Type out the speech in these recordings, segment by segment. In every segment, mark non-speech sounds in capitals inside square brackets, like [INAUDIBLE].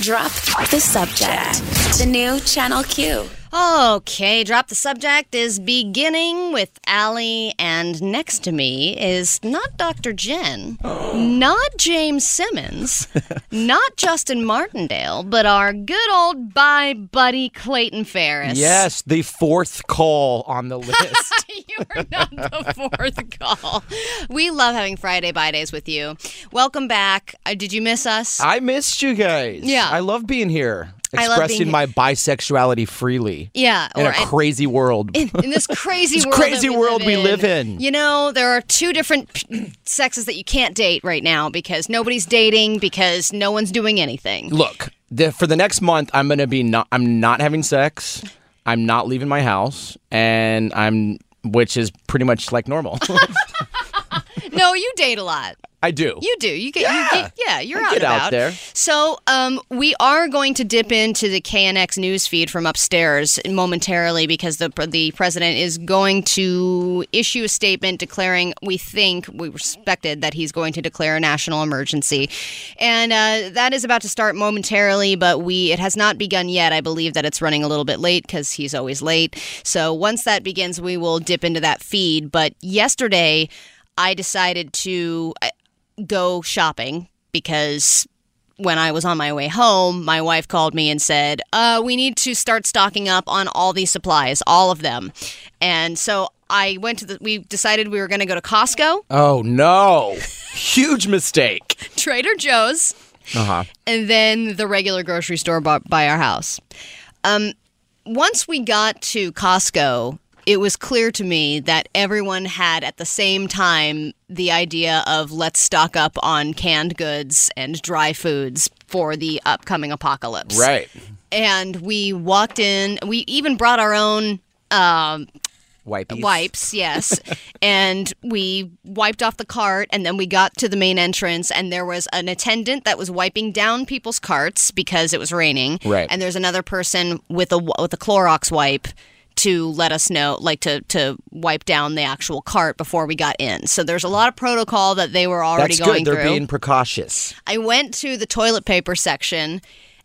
Drop the subject. The new Channel Q. Okay, Drop the Subject is beginning with Allie, and next to me is not Dr. Jen, [GASPS] not James Simmons, [LAUGHS] not Justin Martindale, but our good old bye buddy Clayton Ferris. Yes, the fourth call on the [LAUGHS] list. [LAUGHS] you are not the fourth call. We love having Friday bye days with you. Welcome back. Uh, did you miss us? I missed you guys. Yeah. I love being here. Being Expressing my bisexuality freely. yeah, In a crazy world. in, in this crazy [LAUGHS] This world crazy we world live we live in. You know, there are two different sexes that you can't date right now because nobody's dating because no one's doing anything. Look, the, for the next month, I'm gonna be not. I'm not having sex. I'm not leaving my house, and I'm, which is pretty much like normal. [LAUGHS] [LAUGHS] No, you date a lot. I do. You do. You get. You get yeah, you're I out get and out there. So, um, we are going to dip into the KNX news feed from upstairs momentarily because the the president is going to issue a statement declaring we think we respected that he's going to declare a national emergency, and uh, that is about to start momentarily. But we it has not begun yet. I believe that it's running a little bit late because he's always late. So once that begins, we will dip into that feed. But yesterday, I decided to. Go shopping because when I was on my way home, my wife called me and said, uh, We need to start stocking up on all these supplies, all of them. And so I went to the, we decided we were going to go to Costco, Oh no! Huge mistake. [LAUGHS] Trader Joe's, Uh huh. and then the regular grocery store by, by our house. Um, once we got to Costco, it was clear to me that everyone had at the same time the idea of let's stock up on canned goods and dry foods for the upcoming apocalypse. Right. And we walked in, we even brought our own um, Wipes. wipes, yes. [LAUGHS] and we wiped off the cart, and then we got to the main entrance, and there was an attendant that was wiping down people's carts because it was raining. Right. And there's another person with a with a Clorox wipe to let us know, like to to wipe down the actual cart before we got in. So there's a lot of protocol that they were already That's going good. They're through. being precautious. I went to the toilet paper section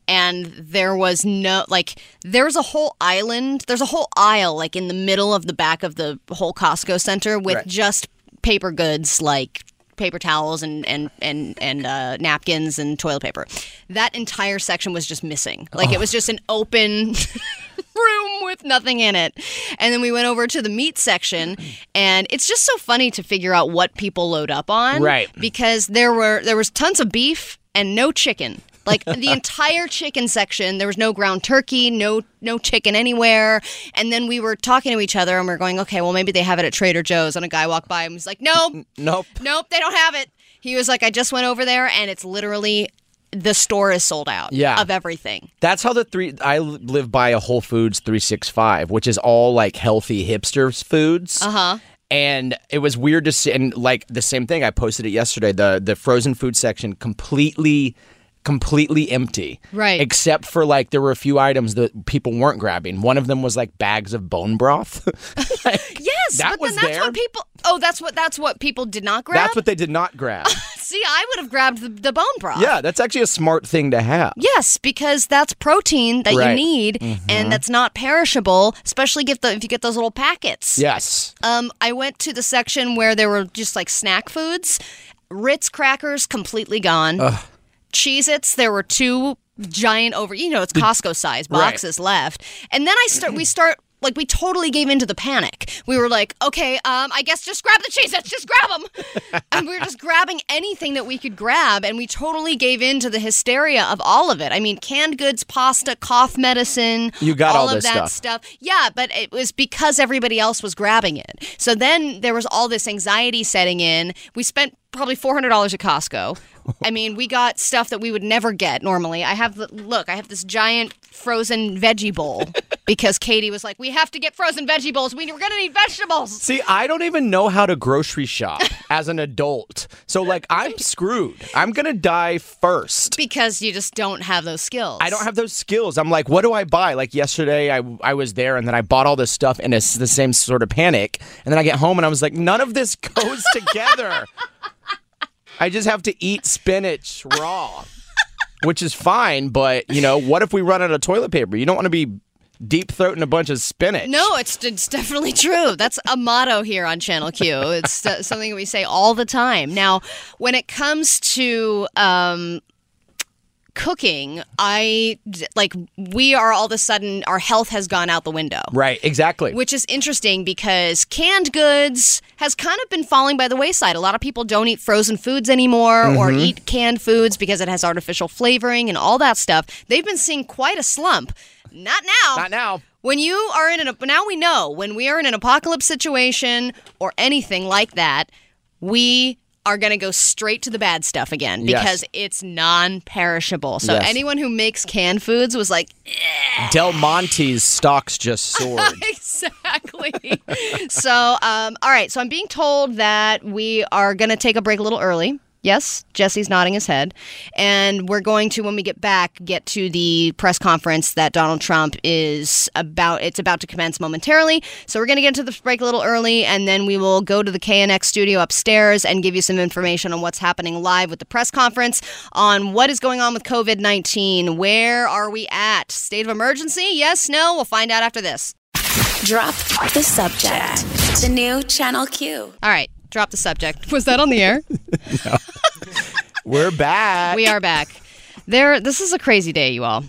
and there was no like there's a whole island there's a whole aisle like in the middle of the back of the whole Costco center with Right. just paper goods like paper towels and and and and uh, napkins and toilet paper. That entire section was just missing. Like it was just an open [LAUGHS] room with nothing in it. And then we went over to the meat section and it's just so funny to figure out what people load up on. Right. Because there were there was tons of beef and no chicken. Like the [LAUGHS] entire chicken section, there was no ground turkey, no no chicken anywhere. And then we were talking to each other and we are going, okay, well maybe they have it at Trader Joe's. And a guy walked by and was like, nope, Nope. nope, they don't have it. He was like, I just went over there and it's literally the store is sold out Yeah. of everything. That's how the three. I live by a Whole Foods 365, which is all like healthy hipsters foods. Uh huh. And it was weird to see, and like the same thing. I posted it yesterday. The the frozen food section completely, completely empty. Right. Except for like there were a few items that people weren't grabbing. One of them was like bags of bone broth. [LAUGHS] Like, Yes, That but was then that's there. what people. Oh, that's what that's what people did not grab. That's what they did not grab. [LAUGHS] See, I would have grabbed the, the bone broth. yeah, that's actually a smart thing to have. Yes, because that's protein that you Right. Mm-hmm. need, and that's not perishable. Especially get the if you get those little packets. Yes. Um, I went to the section where there were just like snack foods, Ritz crackers completely gone. Cheez-Its, there were two giant over, you know, it's Costco size Right. boxes left. And then I start, we [CLEARS THROAT] start, like, we totally gave into the panic. We were like, okay, um, I guess just grab the Cheez-Its, just grab them. [LAUGHS] and we were just grabbing anything that we could grab, and we totally gave in to the hysteria of all of it. I mean, canned goods, pasta, cough medicine, You got all of this that stuff. stuff. Yeah, but it was because everybody else was grabbing it. So then there was all this anxiety setting in. We spent probably four hundred dollars at Costco. I mean, we got stuff that we would never get normally. I have the look. I have this giant frozen veggie bowl [LAUGHS] because Katie was like, "We have to get frozen veggie bowls. We, we're gonna need vegetables." See, I don't even know how to grocery shop [LAUGHS] as an adult. So, like, I'm [LAUGHS] screwed. I'm going to die first. Because you just don't have those skills. I don't have those skills. I'm like, what do I buy? Like, yesterday, I, I was there and then I bought all this stuff and it's the same sort of panic. And then I get home and I was like, none of this goes together. I just have to eat spinach raw. which is fine. But you know, what if we run out of toilet paper? You don't want to be deep throating a bunch of spinach. No, it's it's definitely true. That's a motto here on Channel Q. It's uh, something we say all the time. Now, when it comes to um, cooking, I like we are all of a sudden our health has gone out the window. Right, exactly. Which is interesting because canned goods has kind of been falling by the wayside. A lot of people don't eat frozen foods anymore or Mm-hmm. eat canned foods because it has artificial flavoring and all that stuff. They've been seeing quite a slump. Not now. Not now. When you are in an now we know when we are in an apocalypse situation or anything like that, we are going to go straight to the bad stuff again Yes. because it's non-perishable. So Yes. anyone who makes canned foods was like, Del Monte's stocks just soared. [LAUGHS] exactly. so, um, all right. So I'm being told that we are going to take a break a little early. Yes, Jesse's nodding his head. And we're going to, when we get back, get to the press conference that Donald Trump is about. It's about to commence momentarily. So we're going to get to the break a little early, and then we will go to the KNX studio upstairs and give you some information on what's happening live with the press conference on what is going on with COVID 19. Where are we at? State of emergency? Yes, no? We'll find out after this. Drop the subject. The new Channel Q. All right, drop the subject. Was that on the air? [LAUGHS] We're back. we are back. There this is a crazy day, you all.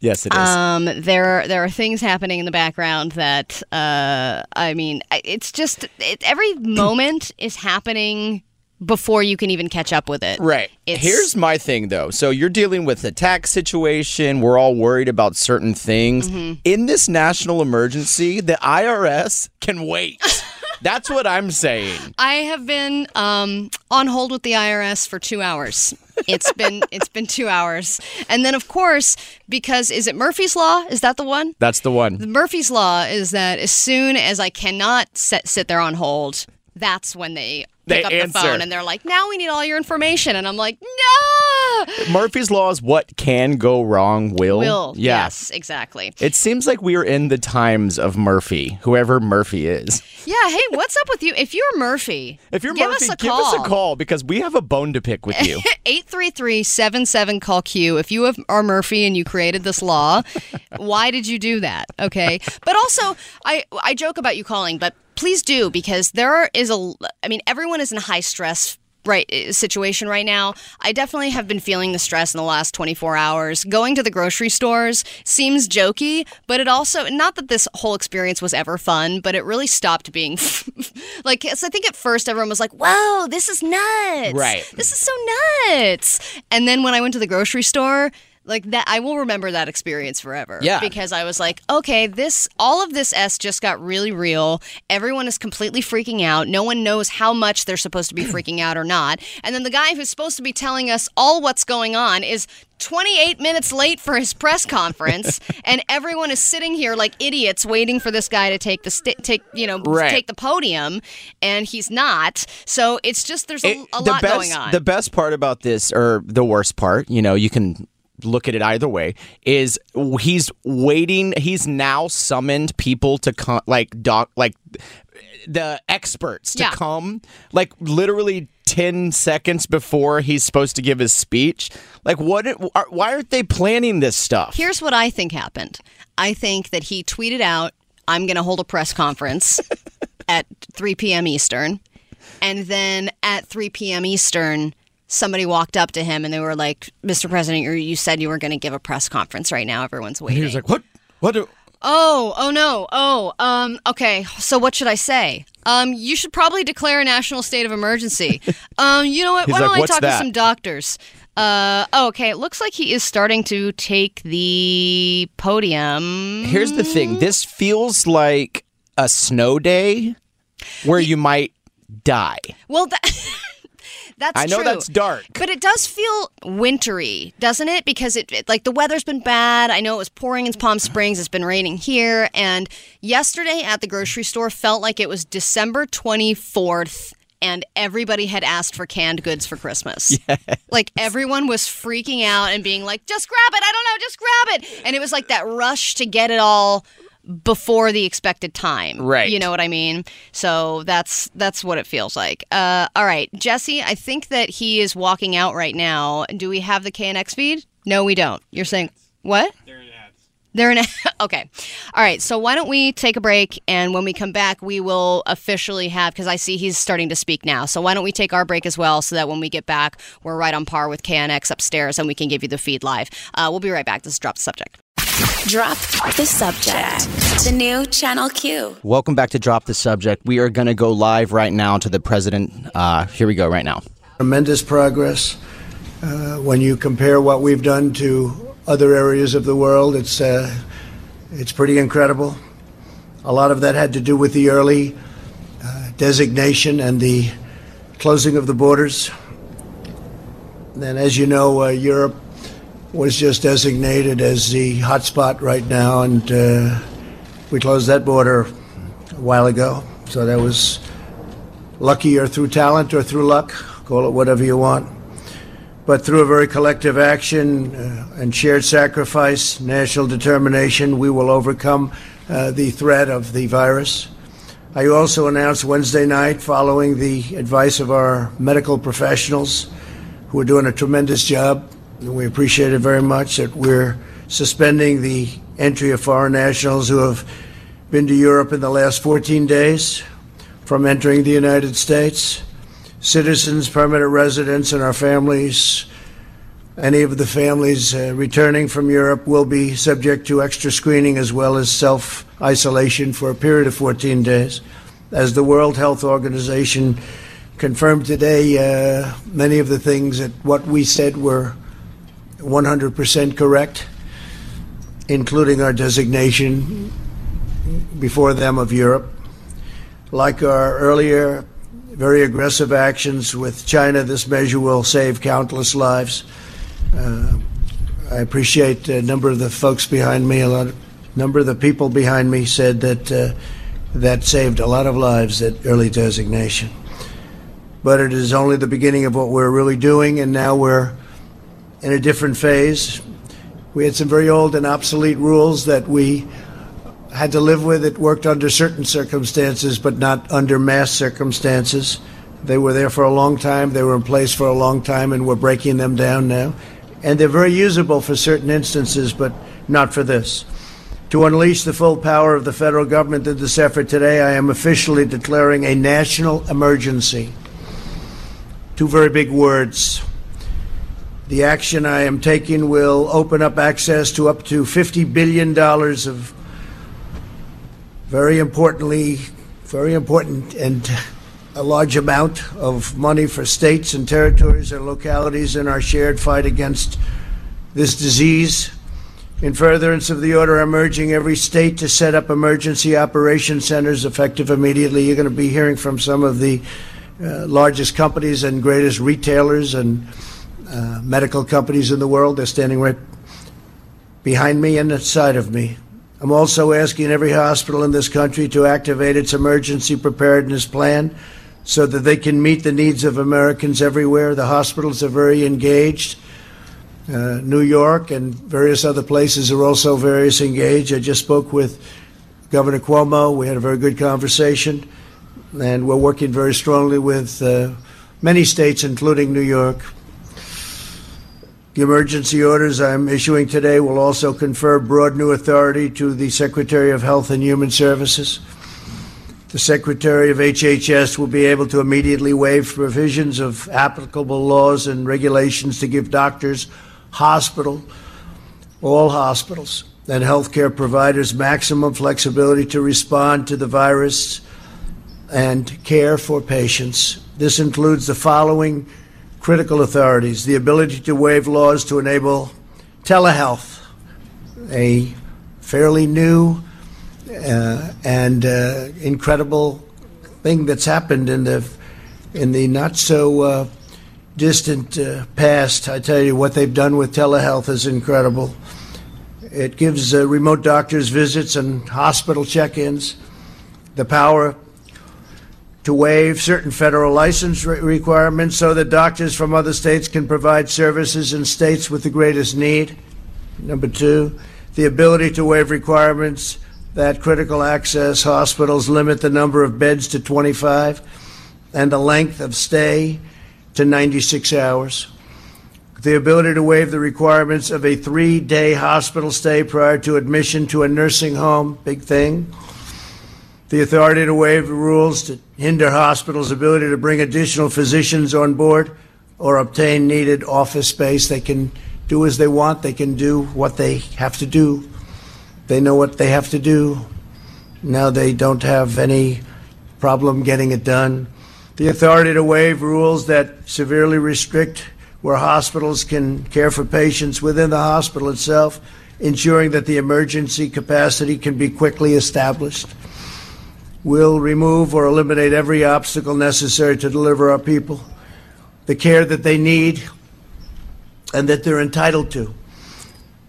Yes, it is. Um there there are things happening in the background that uh I mean, it's just it, every moment is happening before you can even catch up with it. Right. It's- Here's my thing, though. So you're dealing with a tax situation. We're all worried about certain things. Mm-hmm. In this national emergency, the IRS can wait. [LAUGHS] That's what I'm saying. I have been um, on hold with the IRS for two hours. It's been [LAUGHS] it's been two hours, and then of course because is it Murphy's law? Is that the one? That's the one. Murphy's Law is that as soon as I cannot sit, sit there on hold, that's when they pick They up answer. the phone and they're like, now we need all your information. And I'm like, no! Murphy's Law is what can go wrong will. Will. Yeah. Yes, exactly. It seems like we are in the times of Murphy, whoever Murphy is. Yeah, hey, what's up with you? If you're Murphy, If you're give Murphy, us a give call. us a call because we have a bone to pick with you. [LAUGHS] 833-77 call Q. If you have, are Murphy and you created this law, [LAUGHS] why did you do that? Okay. But also, I I joke about you calling, but please do because there is a I mean, everyone is in a high stress right eh, situation right now. I definitely have been feeling the stress in the last 24 hours. Going to the grocery stores seems jokey, but it also not that this whole experience was ever fun, but it really stopped being [LAUGHS] like so I think at first everyone was like, "Whoa, this is nuts." Right. This is so nuts. And then when I went to the grocery store, like that I will remember that experience forever. Yeah. Because I was like, okay, this all of this S just got really real. Everyone is completely freaking out. No one knows how much they're supposed to be [CLEARS THROAT] freaking out or not. And then the guy who's supposed to be telling us all what's going on is 28 minutes late for his press conference [LAUGHS] and everyone is sitting here like idiots waiting for this guy to take the sti- take you know Right. take the podium and he's not so it's just there's a, It- a lot best, going on The best part about this, or the worst part, you know, you can look at it either way, is he's waiting. He's now summoned people to come, like doc, like the experts to Yeah. come, like literally. 10 seconds before he's supposed to give his speech like what are, why aren't they planning this stuff Here's what I think happened. I think that he tweeted out, I'm going to hold a press conference [LAUGHS] at 3 p.m. Eastern. And then at 3 p.m. Eastern, somebody walked up to him and they were like, Mr. President, you you said you were going to give a press conference right now. Everyone's waiting. he was like what what do, Oh, oh no. Oh, um, okay. So what should I say? Um, you should probably declare a national state of emergency. [LAUGHS] um, you know what? He's Why don't like, I talk that?" to some doctors? Uh, oh, okay. It looks like he is starting to take the podium. Here's the thing. This feels like a snow day where you might die. Well, that, [LAUGHS] that's I know true. that's dark. But it does feel wintry, doesn't it? Because it, it like the weather's been bad. I know it was pouring in Palm Springs. It's been raining here. And yesterday at the grocery store felt like it was December 24th and everybody had asked for canned goods for Christmas. [LAUGHS] Like everyone was freaking out and being like, just grab it. I don't know, just grab it. And it was like that rush to get it all before the expected time. Right. You know what I mean? So that's that's what it feels like. Uh, all right, Jesse, I think that he is walking out right now. Do we have the KNX feed? No, we don't. You're saying what? They're in. ads. They're in ads. [LAUGHS] okay. All right. So why don't we take a break, and when we come back, we will officially have because I see he's starting to speak now. So why don't we take our break as well, so that when we get back, we're right on par with KNX upstairs, and we can give you the feed live. Uh, we'll be right back. This is drop the subject. Drop the subject. The new Channel Q. Welcome back to Drop the Subject. We are going to go live right now to the president. Uh, here we go, right now. Tremendous progress. Uh, when you compare what we've done to other areas of the world. It's uh, it's pretty incredible. A lot of that had to do with the early uh, designation and the closing of the borders. And as you know, uh, Europe was just designated as the hotspot right now, and uh, we closed that border a while ago. So that was lucky or through talent or through luck, call it whatever you want but through a very collective action uh, and shared sacrifice, national determination, we will overcome uh, the threat of the virus. I also announced Wednesday night, following the advice of our medical professionals who are doing a tremendous job, we appreciate it very much, that we're suspending the entry of foreign nationals who have been to Europe in the last 14 days from entering the United States citizens, permanent residents, and our families, any of the families uh, returning from Europe will be subject to extra screening as well as self isolation for a period of 14 days. As the World Health Organization confirmed today, uh, many of the things that what we said were 100% correct, including our designation before them of Europe. Like our earlier very aggressive actions with China. This measure will save countless lives. Uh, I appreciate a number of the folks behind me. A lot, of, number of the people behind me said that uh, that saved a lot of lives. That early designation, but it is only the beginning of what we're really doing, and now we're in a different phase. We had some very old and obsolete rules that we had to live with it, worked under certain circumstances, but not under mass circumstances. They were there for a long time, they were in place for a long time, and we're breaking them down now. And they're very usable for certain instances, but not for this. To unleash the full power of the federal government in this effort today, I am officially declaring a national emergency. Two very big words. The action I am taking will open up access to up to $50 billion of very importantly, very important and a large amount of money for states and territories and localities in our shared fight against this disease. In furtherance of the order, I'm urging every state to set up emergency operation centers effective immediately. You're going to be hearing from some of the uh, largest companies and greatest retailers and uh, medical companies in the world. They're standing right behind me and side of me. I'm also asking every hospital in this country to activate its emergency preparedness plan so that they can meet the needs of Americans everywhere. The hospitals are very engaged. Uh, New York and various other places are also very engaged. I just spoke with Governor Cuomo. We had a very good conversation, and we're working very strongly with uh, many states, including New York. The emergency orders I'm issuing today will also confer broad new authority to the Secretary of Health and Human Services. The Secretary of HHS will be able to immediately waive provisions of applicable laws and regulations to give doctors, hospital, all hospitals, and healthcare providers maximum flexibility to respond to the virus and care for patients. This includes the following critical authorities the ability to waive laws to enable telehealth, a fairly new uh, and uh, incredible thing that's happened in the in the not so uh, distant uh, past. I tell you, what they've done with telehealth is incredible. It gives uh, remote doctors visits and hospital check-ins the power to waive certain federal license re- requirements so that doctors from other states can provide services in states with the greatest need. Number two, the ability to waive requirements that critical access hospitals limit the number of beds to 25 and the length of stay to 96 hours. the ability to waive the requirements of a three day hospital stay prior to admission to a nursing home, big thing. The authority to waive rules to hinder hospitals' ability to bring additional physicians on board or obtain needed office space. They can do as they want, they can do what they have to do. They know what they have to do. Now they don't have any problem getting it done. The authority to waive rules that severely restrict where hospitals can care for patients within the hospital itself, ensuring that the emergency capacity can be quickly established. We'll remove or eliminate every obstacle necessary to deliver our people the care that they need and that they're entitled to.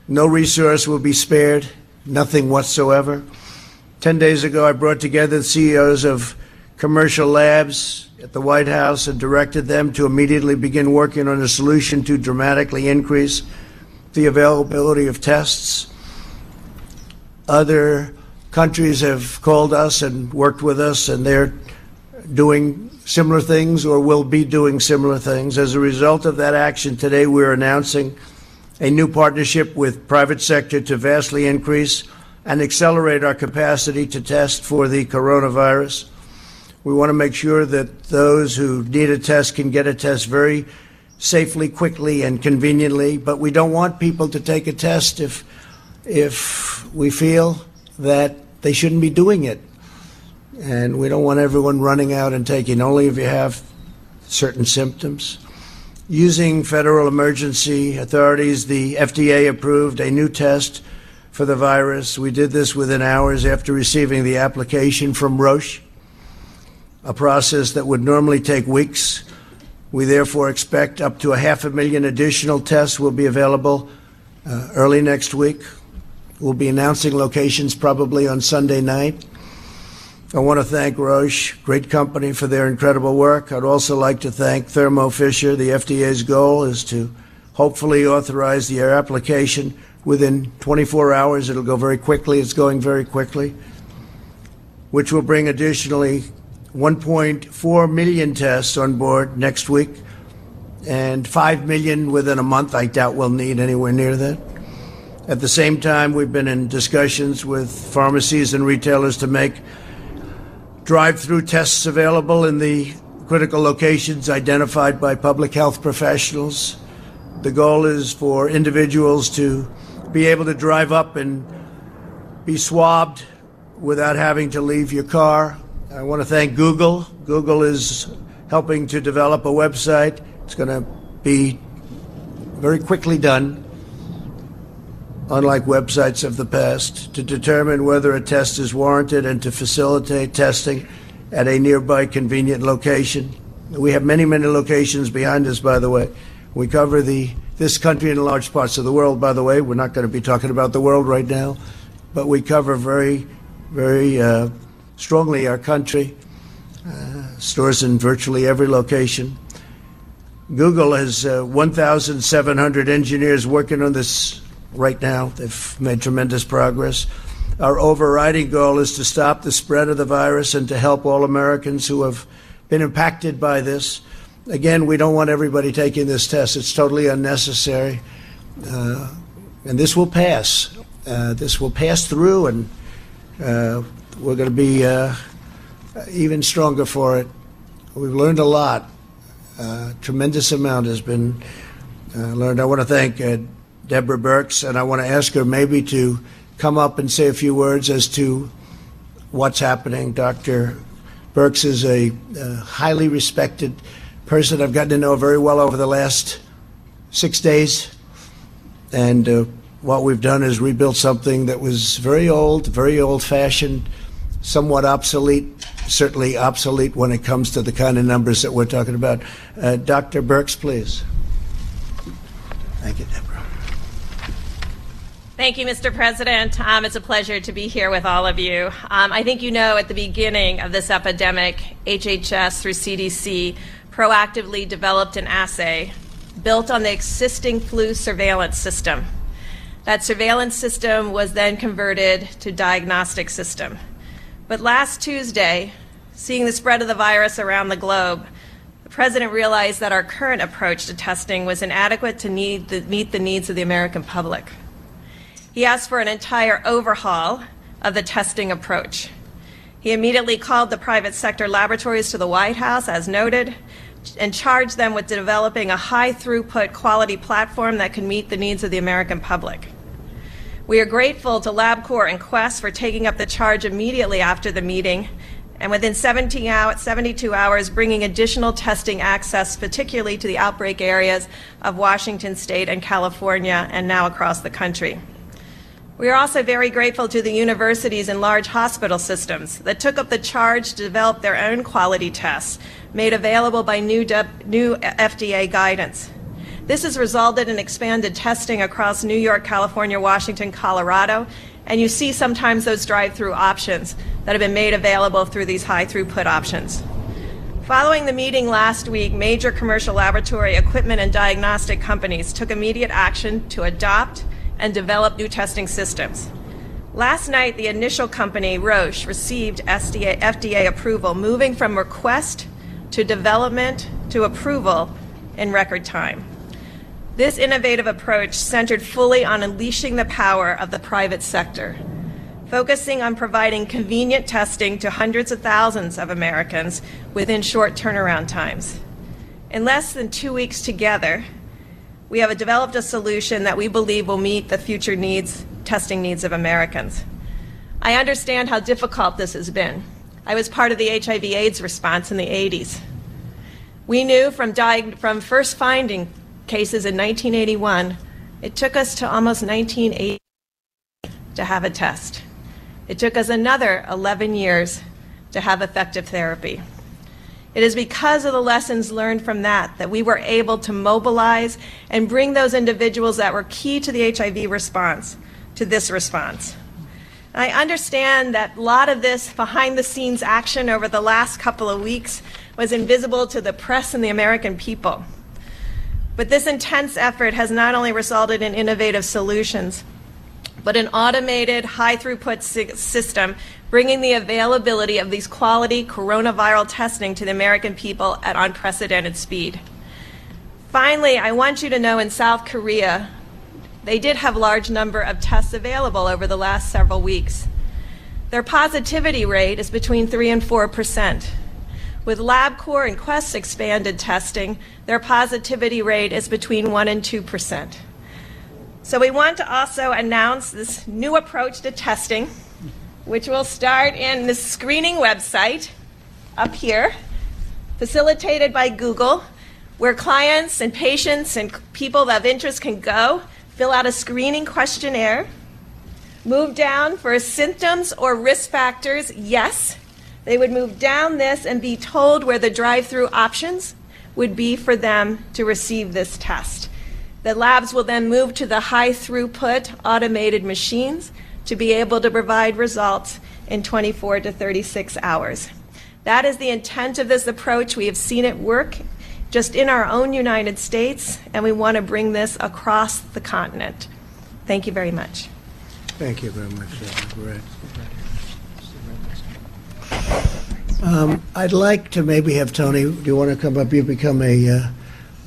No resource will be spared, nothing whatsoever. Ten days ago, I brought together the CEOs of commercial labs at the White House and directed them to immediately begin working on a solution to dramatically increase the availability of tests. Other countries have called us and worked with us, and they're doing similar things or will be doing similar things. As a result of that action today, we're announcing a new partnership with private sector to vastly increase and accelerate our capacity to test for the coronavirus. We want to make sure that those who need a test can get a test very safely, quickly, and conveniently. But we don't want people to take a test if, if we feel that they shouldn't be doing it. And we don't want everyone running out and taking only if you have certain symptoms. Using federal emergency authorities, the FDA approved a new test for the virus. We did this within hours after receiving the application from Roche a process that would normally take weeks. We therefore expect up to a half a million additional tests will be available uh, early next week. We'll be announcing locations probably on Sunday night. I want to thank Roche, great company, for their incredible work. I'd also like to thank Thermo Fisher. The FDA's goal is to hopefully authorize the application within 24 hours. It'll go very quickly. It's going very quickly, which will bring additionally 1.4 million tests on board next week, and 5 million within a month. I doubt we'll need anywhere near that. At the same time, we've been in discussions with pharmacies and retailers to make drive through tests available in the critical locations identified by public health professionals. The goal is for individuals to be able to drive up and be swabbed without having to leave your car I want to thank Google. Google is helping to develop a website. It's going to be very quickly done, unlike websites of the past, to determine whether a test is warranted and to facilitate testing at a nearby convenient location. We have many, many locations behind us, by the way. We cover the this country and large parts of the world, by the way. We're not going to be talking about the world right now, but we cover very, very uh, strongly our country, uh, stores in virtually every location. Google has uh, 1,700 engineers working on this right now. They've made tremendous progress. Our overriding goal is to stop the spread of the virus and to help all Americans who have been impacted by this. Again, we don't want everybody taking this test. It's totally unnecessary. Uh, and this will pass. Uh, this will pass through, and uh, we're going to be uh, even stronger for it. We've learned a lot. Uh, tremendous amount has been uh, learned. I want to thank Deborah Birx, and I want to ask her maybe to come up and say a few words as to what's happening. Dr. Birx is a highly respected person I've gotten to know very well over the last six days. And uh, what we've done is rebuilt something that was very old, very old fashioned, somewhat obsolete, certainly obsolete when it comes to the kind of numbers that we're talking about. Uh, Dr. Birx, please. Thank you. Thank you, Mr. President. Um, it's a pleasure to be here with all of you. Um, I think you know at the beginning of this epidemic, HHS through CDC proactively developed an assay built on the existing flu surveillance system. That surveillance system was then converted to diagnostic system. But last Tuesday, seeing the spread of the virus around the globe, the President realized that our current approach to testing was inadequate to the, meet the needs of the American public. He asked for an entire overhaul of the testing approach. He immediately called the private sector laboratories to the White House, as noted, and charged them with developing a high throughput quality platform that could meet the needs of the American public. We are grateful to LabCorp and Quest for taking up the charge immediately after the meeting and within 17 hours, 72 hours bringing additional testing access, particularly to the outbreak areas of Washington state and California and now across the country. We are also very grateful to the universities and large hospital systems that took up the charge to develop their own quality tests made available by new, new FDA guidance. This has resulted in expanded testing across New York, California, Washington, Colorado, and you see sometimes those drive through options that have been made available through these high throughput options. Following the meeting last week, major commercial laboratory equipment and diagnostic companies took immediate action to adopt and develop new testing systems. Last night, the initial company, Roche, received FDA, FDA approval, moving from request to development to approval in record time. This innovative approach centered fully on unleashing the power of the private sector, focusing on providing convenient testing to hundreds of thousands of Americans within short turnaround times. In less than two weeks together, we have developed a solution that we believe will meet the future needs, testing needs of Americans. I understand how difficult this has been. I was part of the HIV AIDS response in the 80s. We knew from, from first finding cases in 1981, it took us to almost 1980 to have a test. It took us another 11 years to have effective therapy. It is because of the lessons learned from that that we were able to mobilize and bring those individuals that were key to the HIV response to this response. I understand that a lot of this behind the scenes action over the last couple of weeks was invisible to the press and the American people. But this intense effort has not only resulted in innovative solutions, but an automated, high throughput system bringing the availability of these quality coronavirus testing to the American people at unprecedented speed. Finally, I want you to know in South Korea, they did have a large number of tests available over the last several weeks. Their positivity rate is between 3 and 4 percent. With LabCorp and Quest expanded testing, their positivity rate is between 1 and 2 percent. So we want to also announce this new approach to testing, which will start in the screening website up here, facilitated by Google, where clients and patients and people of interest can go, fill out a screening questionnaire, move down for symptoms or risk factors, yes, they would move down this and be told where the drive through options would be for them to receive this test. The labs will then move to the high throughput automated machines to be able to provide results in 24 to 36 hours. That is the intent of this approach. We have seen it work just in our own United States, and we want to bring this across the continent. Thank you very much. Thank you very much, Brett. Um, I'd like to maybe have Tony. Do you want to come up? You've become a, uh,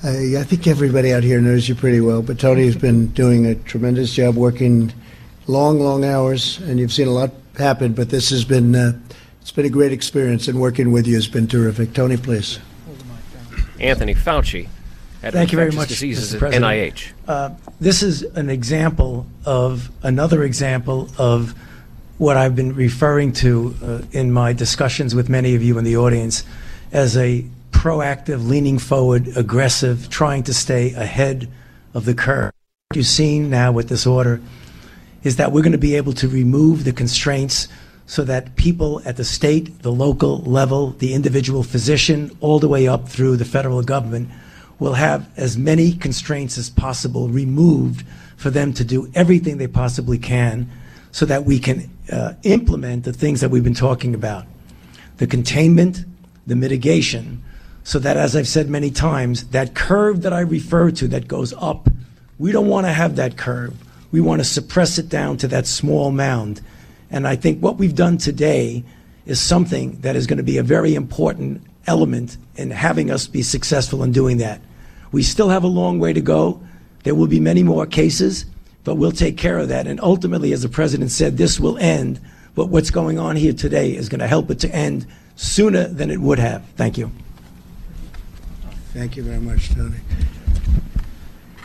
a. I think everybody out here knows you pretty well, but Tony has been doing a tremendous job working long, long hours, and you've seen a lot happen. But this has been uh, it's been a great experience, and working with you has been terrific. Tony, please. Anthony Fauci. Thank you very much, diseases Mr. President. NIH. Uh, this is an example of another example of what I've been referring to uh, in my discussions with many of you in the audience as a proactive, leaning forward, aggressive, trying to stay ahead of the curve. What you've seen now with this order is that we're going to be able to remove the constraints so that people at the state, the local level, the individual physician, all the way up through the federal government will have as many constraints as possible removed for them to do everything they possibly can so that we can uh, implement the things that we've been talking about the containment, the mitigation, so that, as I've said many times, that curve that I refer to that goes up, we don't want to have that curve. We want to suppress it down to that small mound. And I think what we've done today is something that is going to be a very important element in having us be successful in doing that. We still have a long way to go. There will be many more cases, but we'll take care of that. And ultimately, as the president said, this will end. But what's going on here today is going to help it to end sooner than it would have. Thank you. Thank you very much, Tony.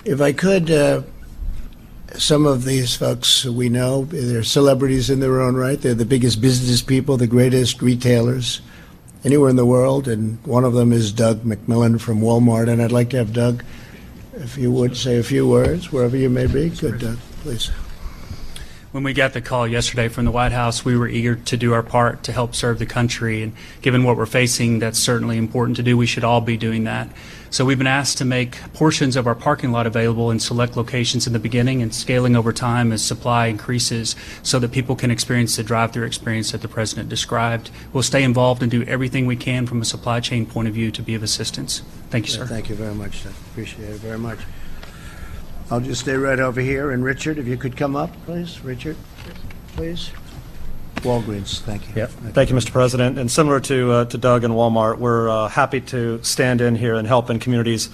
If I could, uh, some of these folks we know, they're celebrities in their own right. They're the biggest business people, the greatest retailers anywhere in the world, and one of them is Doug McMillon from Walmart. And I'd like to have Doug, if you would, say a few words, wherever you may be. Good, Doug, please. When we got the call yesterday from the White House, we were eager to do our part to help serve the country. And given what we're facing, that's certainly important to do. We should all be doing that. So we've been asked to make portions of our parking lot available in select locations in the beginning and scaling over time as supply increases so that people can experience the drive-through experience that the President described. We'll stay involved and do everything we can from a supply chain point of view to be of assistance. Thank you, sir. Thank you very much, Doug. Appreciate it very much. I'll just stay right over here. And Richard, if you could come up, please. Richard, please. Walgreens, thank you. Yeah. Thank you, Mr. President. And similar to, uh, to Doug and Walmart, we're uh, happy to stand in here and help in communities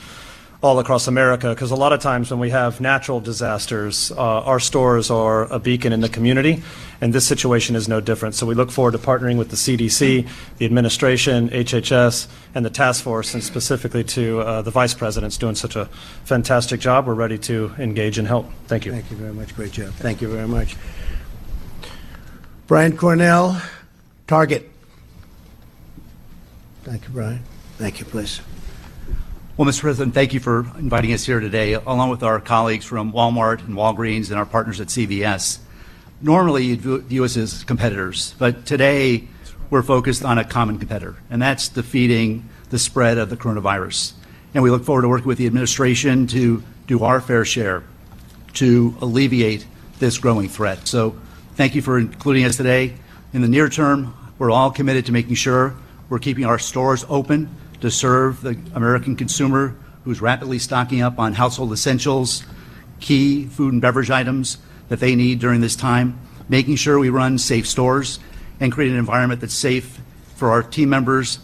all across America because a lot of times when we have natural disasters, uh, our stores are a beacon in the community, and this situation is no different. So we look forward to partnering with the CDC, the administration, HHS, and the task force, and specifically to uh, the vice president's doing such a fantastic job. We're ready to engage and help. Thank you. Thank you very much. Great job. Thank you very much. Brian Cornell, Target. Thank you, Brian. Thank you, please. Well, Mr. President, thank you for inviting us here today, along with our colleagues from Walmart and Walgreens and our partners at CVS. Normally, you'd view us as competitors, but today we're focused on a common competitor, and that's defeating the spread of the coronavirus. And we look forward to working with the administration to do our fair share to alleviate this growing threat. So, thank you for including us today. In the near term, we're all committed to making sure we're keeping our stores open to serve the American consumer who's rapidly stocking up on household essentials, key food and beverage items that they need during this time, making sure we run safe stores and create an environment that's safe for our team members,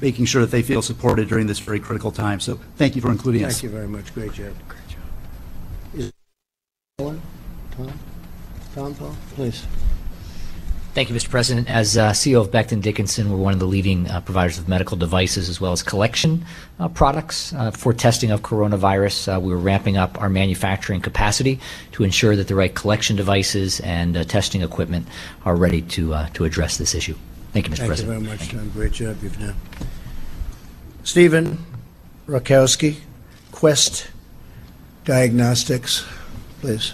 making sure that they feel supported during this very critical time. So thank you for including us. Thank us. you very much. Great job. Great job. Is Tom? Tom? Tom, Paul? Please. Thank you, Mr. President. As uh, CEO of Becton Dickinson, we're one of the leading uh, providers of medical devices as well as collection uh, products uh, for testing of coronavirus. Uh, we were ramping up our manufacturing capacity to ensure that the right collection devices and uh, testing equipment are ready to to address this issue. Thank you, Mr. Thank President. Thank you very much. Tom. Great job you've done. Stephen Rusckowski, Quest Diagnostics, please.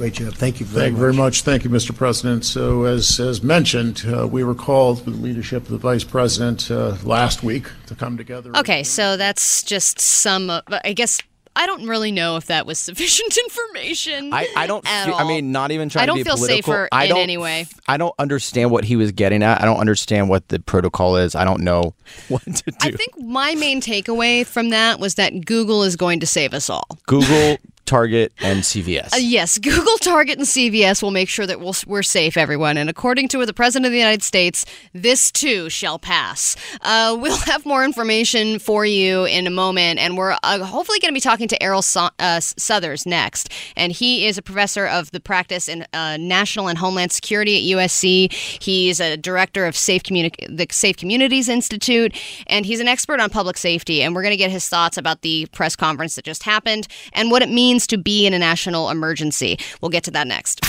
Great job. Thank you very Thank you much. very much. Thank you, Mr. President. So, as, as mentioned, uh, we were called with the leadership of the Vice President uh, last week to come together. Okay, so that's just some. Uh, I guess I don't really know if that was sufficient [LAUGHS] information. I, I don't. At feel, I mean, not even trying I don't to be feel political. safer I in don't, any way. I don't understand what he was getting at. I don't understand what the protocol is. I don't know [LAUGHS] what to do. I think my main takeaway from that was that Google is going to save us all. Google, Target, and CVS. Uh, yes, Google, Target, and CVS will make sure that we'll, we're safe, everyone. And according to the President of the United States, this too shall pass. Uh, we'll have more information for you in a moment, and we're uh, hopefully going to be talking to Erroll so- uh, Southers next. And he is a professor of the practice in uh, national and homeland security at USC. He's a director of Safe Communi- the Safe Communities Institute, and he's an expert on public safety. And we're going to get his thoughts about the press conference that just happened and what it means to be in a national emergency. We'll get to that next.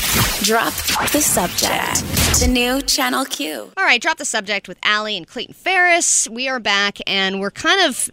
Drop the subject. The new Channel Q. All right, drop the subject with Allie and Clayton Ferris. We are back, and we're kind of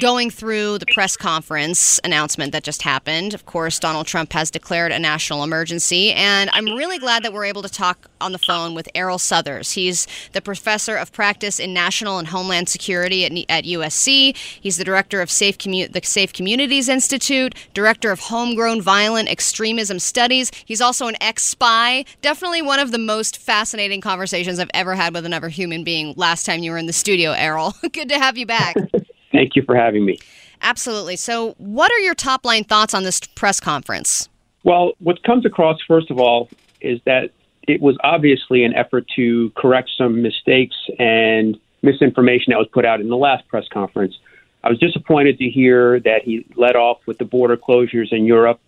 going through the press conference announcement that just happened. Of course, Donald Trump has declared a national emergency, and I'm really glad that we're able to talk on the phone with Erroll Southers. He's the professor of practice in national and homeland security at, at USC. He's the director of Safe Commu- the Safe Communities Institute, director of homegrown violent extremism studies. He's also an ex-spy. Definitely one of the most fascinating conversations I've ever had with another human being. Last time you were in the studio, Erroll. [LAUGHS] Good to have you back. [LAUGHS] Thank you for having me. Absolutely. So, what are your top line thoughts on this press conference? Well, what comes across, first of all, is that it was obviously an effort to correct some mistakes and misinformation that was put out in the last press conference. I was disappointed to hear that he led off with the border closures in Europe,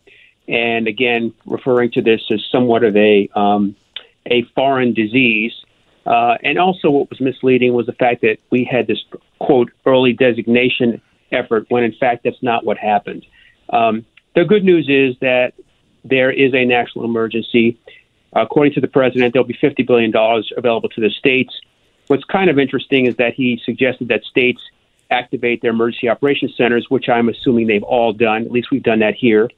and again referring to this as somewhat of a um, a foreign disease. Uh, and also, what was misleading was the fact that we had this quote early designation effort when in fact that's not what happened. Um, the good news is that there is a national emergency. According to the president, there'll be $50 billion available to the states. What's kind of interesting is that he suggested that states activate their emergency operations centers, which I'm assuming they've all done. At least we've done that here.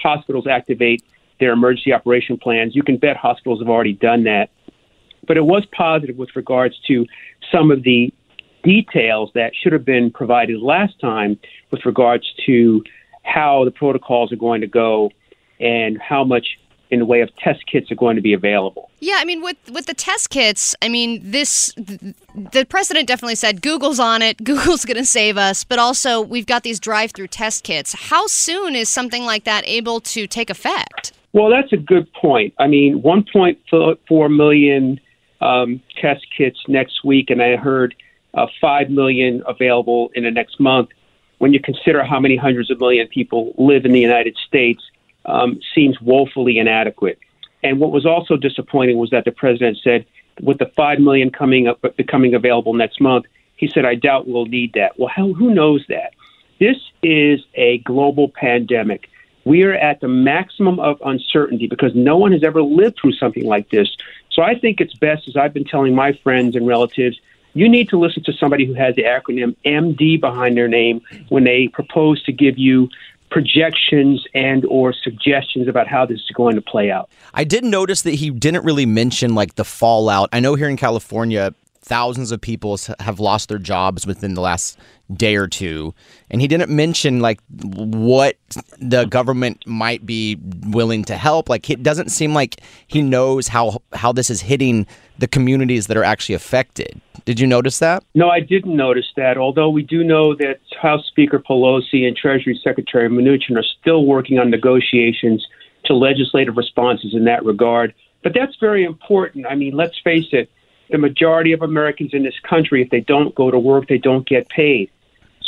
Hospitals activate their emergency operation plans. You can bet hospitals have already done that. But it was positive with regards to some of the details that should have been provided last time with regards to how the protocols are going to go and how much in the way of test kits are going to be available. Yeah, I mean, with with the test kits, I mean, this the president definitely said Google's on it. [LAUGHS] Google's going to save us, but also we've got these drive-through test kits. How soon is something like that able to take effect? Well, that's a good point. I mean, 1.4 million um, test kits next week, and I heard uh, 5 million available in the next month. When you consider how many hundreds of million people live in the United States, um, seems woefully inadequate. And what was also disappointing was that the president said, with the 5 million coming up, becoming available next month, he said, I doubt we'll need that. Well, how, who knows that? This is a global pandemic. We are at the maximum of uncertainty because no one has ever lived through something like this. So I think it's best, as I've been telling my friends and relatives, you need to listen to somebody who has the acronym MD behind their name when they propose to give you projections and or suggestions about how this is going to play out. I did notice that he didn't really mention like the fallout. I know here in California thousands of people have lost their jobs within the last day or two and he didn't mention like what the government might be willing to help like it doesn't seem like he knows how how this is hitting the communities that are actually affected. Did you notice that? No i didn't notice that. Although we do know that house speaker pelosi and treasury secretary mnuchin are still working on negotiations to legislative responses in that regard. But that's very important. I mean let's face it the majority of Americans in this country, if they don't go to work, they don't get paid.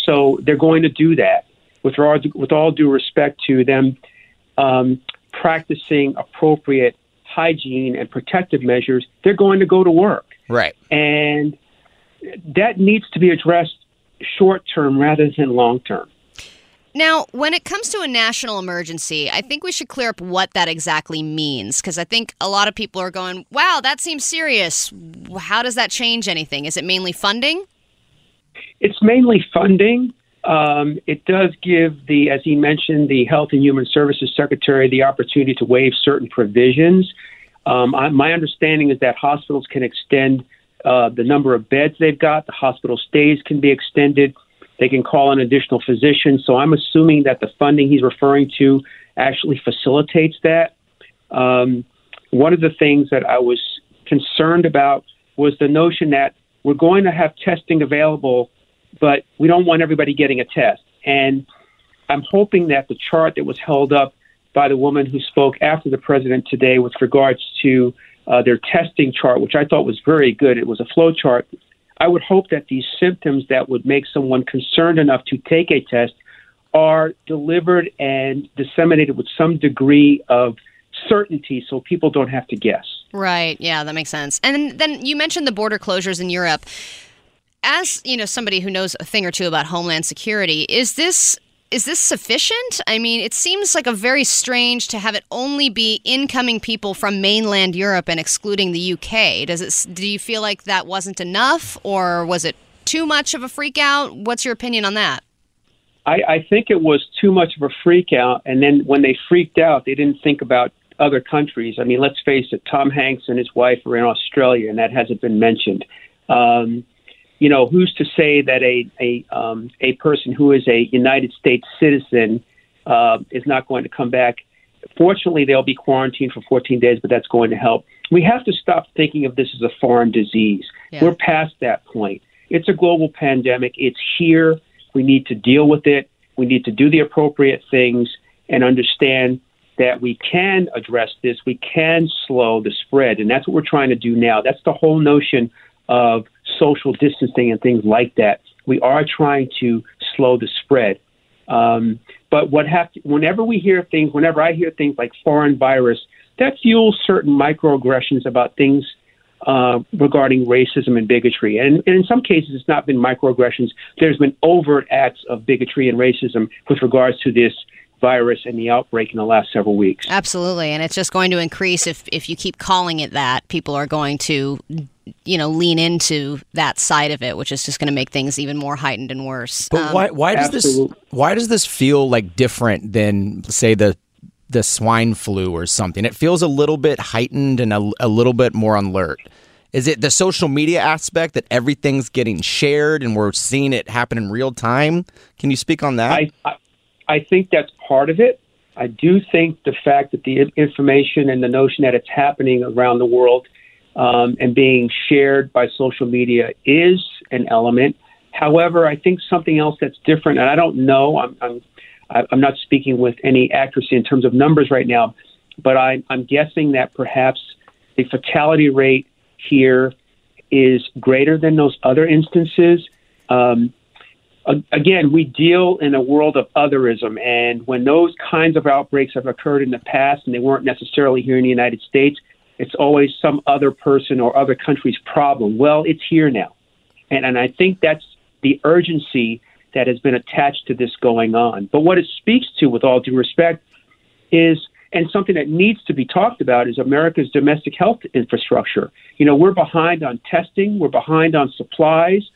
So they're going to do that. With all, with all due respect to them um, practicing appropriate hygiene and protective measures, they're going to go to work. Right. And that needs to be addressed short term rather than long term. Now, when it comes to a national emergency, I think we should clear up what that exactly means because I think a lot of people are going, wow, that seems serious. How does that change anything? Is it mainly funding? It's mainly funding. Um, it does give the, as he mentioned, the Health and Human Services Secretary the opportunity to waive certain provisions. Um, I, my understanding is that hospitals can extend uh, the number of beds they've got, the hospital stays can be extended they can call in additional physicians. So I'm assuming that the funding he's referring to actually facilitates that. Um, one of the things that I was concerned about was the notion that we're going to have testing available, but we don't want everybody getting a test. And I'm hoping that the chart that was held up by the woman who spoke after the president today with regards to uh, their testing chart, which I thought was very good, it was a flow chart I would hope that these symptoms that would make someone concerned enough to take a test are delivered and disseminated with some degree of certainty so people don't have to guess. Right. Yeah, that makes sense. And then you mentioned the border closures in Europe. As, you know, somebody who knows a thing or two about homeland security, is this is this sufficient? I mean, it seems like a very strange to have it only be incoming people from mainland Europe and excluding the UK. Does it? Do you feel like that wasn't enough, or was it too much of a freak out? What's your opinion on that? I, I think it was too much of a freak out, and then when they freaked out, they didn't think about other countries. I mean, let's face it, Tom Hanks and his wife are in Australia, and that hasn't been mentioned. Um, you know, who's to say that a a um, a person who is a United States citizen uh, is not going to come back? Fortunately, they'll be quarantined for 14 days, but that's going to help. We have to stop thinking of this as a foreign disease. Yeah. We're past that point. It's a global pandemic. It's here. We need to deal with it. We need to do the appropriate things and understand that we can address this. We can slow the spread, and that's what we're trying to do now. That's the whole notion of social distancing and things like that. We are trying to slow the spread. Um, but what have to, whenever we hear things, whenever I hear things like foreign virus, that fuels certain microaggressions about things uh, regarding racism and bigotry. And, and in some cases, it's not been microaggressions. There's been overt acts of bigotry and racism with regards to this virus and the outbreak in the last several weeks. Absolutely, and it's just going to increase if if you keep calling it that. People are going to you know lean into that side of it, which is just going to make things even more heightened and worse. But Um, why why does this why does this feel like different than say the the swine flu or something? It feels a little bit heightened and a, a little bit more alert. Is it the social media aspect that everything's getting shared and we're seeing it happen in real time? Can you speak on that? I, I, I think that's part of it. I do think the fact that the information and the notion that it's happening around the world um, and being shared by social media is an element. However, I think something else that's different, and I don't know. I'm I'm I'm not speaking with any accuracy in terms of numbers right now, but I, I'm guessing that perhaps the fatality rate here is greater than those other instances. Um, again, we deal in a world of otherism, and when those kinds of outbreaks have occurred in the past and they weren't necessarily here in the United States, it's always some other person or other country's problem. Well, it's here now. And, and I think that's the urgency that has been attached to this going on. But what it speaks to, with all due respect, is and something that needs to be talked about is America's domestic health infrastructure. You know, we're behind on testing, we're behind on supplies.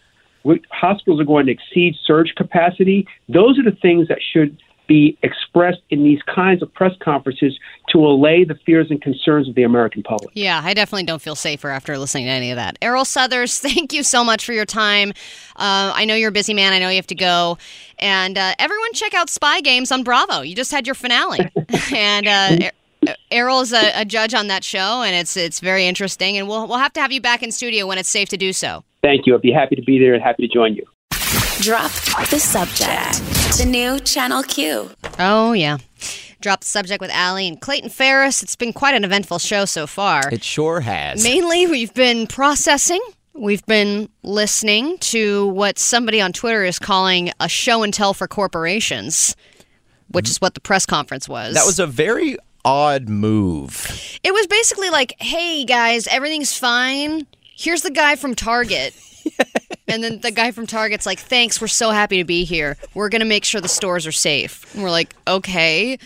We, hospitals are going to exceed surge capacity. Those are the things that should be expressed in these kinds of press conferences to allay the fears and concerns of the American public. Yeah, I definitely don't feel safer after listening to any of that. Erroll Southers, [LAUGHS] thank you so much for your time. Uh, I know you're a busy man. I know you have to go. And uh, everyone, check out Spy Games on Bravo. You just had your finale, [LAUGHS] and uh, Er- Erroll is a, a judge on that show, and it's it's very interesting. And we'll we'll have to have you back in studio when it's safe to do so. Thank you. I'd be happy to be there and happy to join you. Drop the subject. The new Channel Q. Oh yeah. Drop the subject with Allie and Clayton Ferris. It's been quite an eventful show so far. It sure has. Mainly, we've been processing. We've been listening to what somebody on Twitter is calling a show and tell for corporations, which is what the press conference was. That was a very odd move. It was basically like, hey guys, everything's fine. Here's the guy from Target. [LAUGHS] and then the guy from Target's like, thanks, we're so happy to be here. We're going to make sure the stores are safe. And we're like, okay.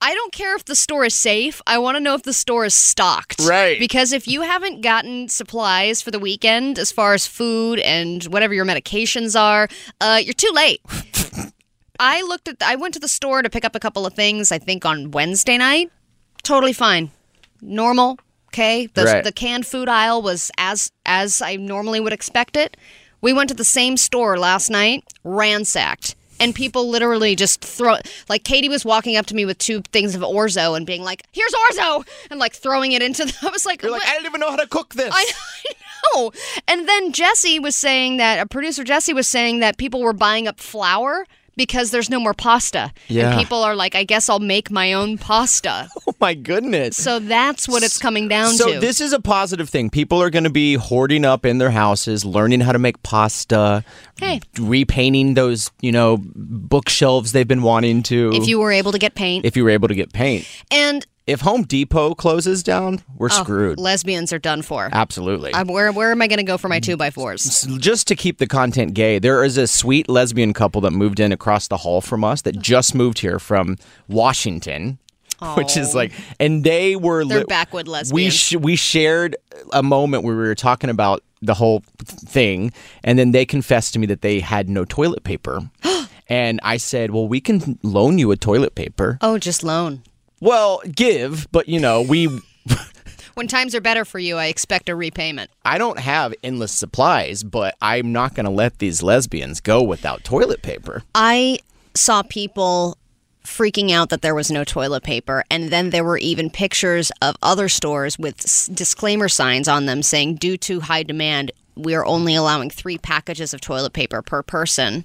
I don't care if the store is safe. I want to know if the store is stocked. Right. Because if you haven't gotten supplies for the weekend, as far as food and whatever your medications are, uh, you're too late. [LAUGHS] I looked at. I went to the store to pick up a couple of things. I think on Wednesday night. Totally fine, normal. Okay, the Right. the canned food aisle was as as I normally would expect it. We went to the same store last night, ransacked, and people literally just throw. Like Katie was walking up to me with two things of orzo and being like, "Here's orzo," and like throwing it into. The, [LAUGHS] I was like, You're like, I don't even know how to cook this. I, [LAUGHS] I know. And then Jesse was saying that, a producer Jesse was saying that people were buying up flour because there's no more pasta. Yeah. And people are like, I guess I'll make my own pasta. [LAUGHS] oh my goodness. So that's what it's coming down So to. So this is a positive thing. People are going to be hoarding up in their houses, learning how to make pasta, hey, repainting those, you know, bookshelves they've been wanting to. if you were able to get paint. if you were able to get paint. and If Home Depot closes down, we're oh, screwed. lesbians are done for. Absolutely. I'm, where, where am I going to go for my two by fours? just to keep the content gay, there is a sweet lesbian couple that moved in across the hall from us that just moved here from Washington. [LAUGHS] Which is Oh. like, and they were They're li- backwood We lesbians. sh- we shared a moment where we were talking about the whole thing, and then they confessed to me that they had no toilet paper, [GASPS] and I said, "Well, we can loan you a toilet paper." Oh, just loan. Well, give, but you know, we [LAUGHS] When times are better for you, I expect a repayment. I don't have endless supplies, but I'm not going to let these lesbians go without toilet paper. I saw people freaking out that there was no toilet paper and then there were even pictures of other stores with s- disclaimer signs on them saying due to high demand we are only allowing 3 packages of toilet paper per person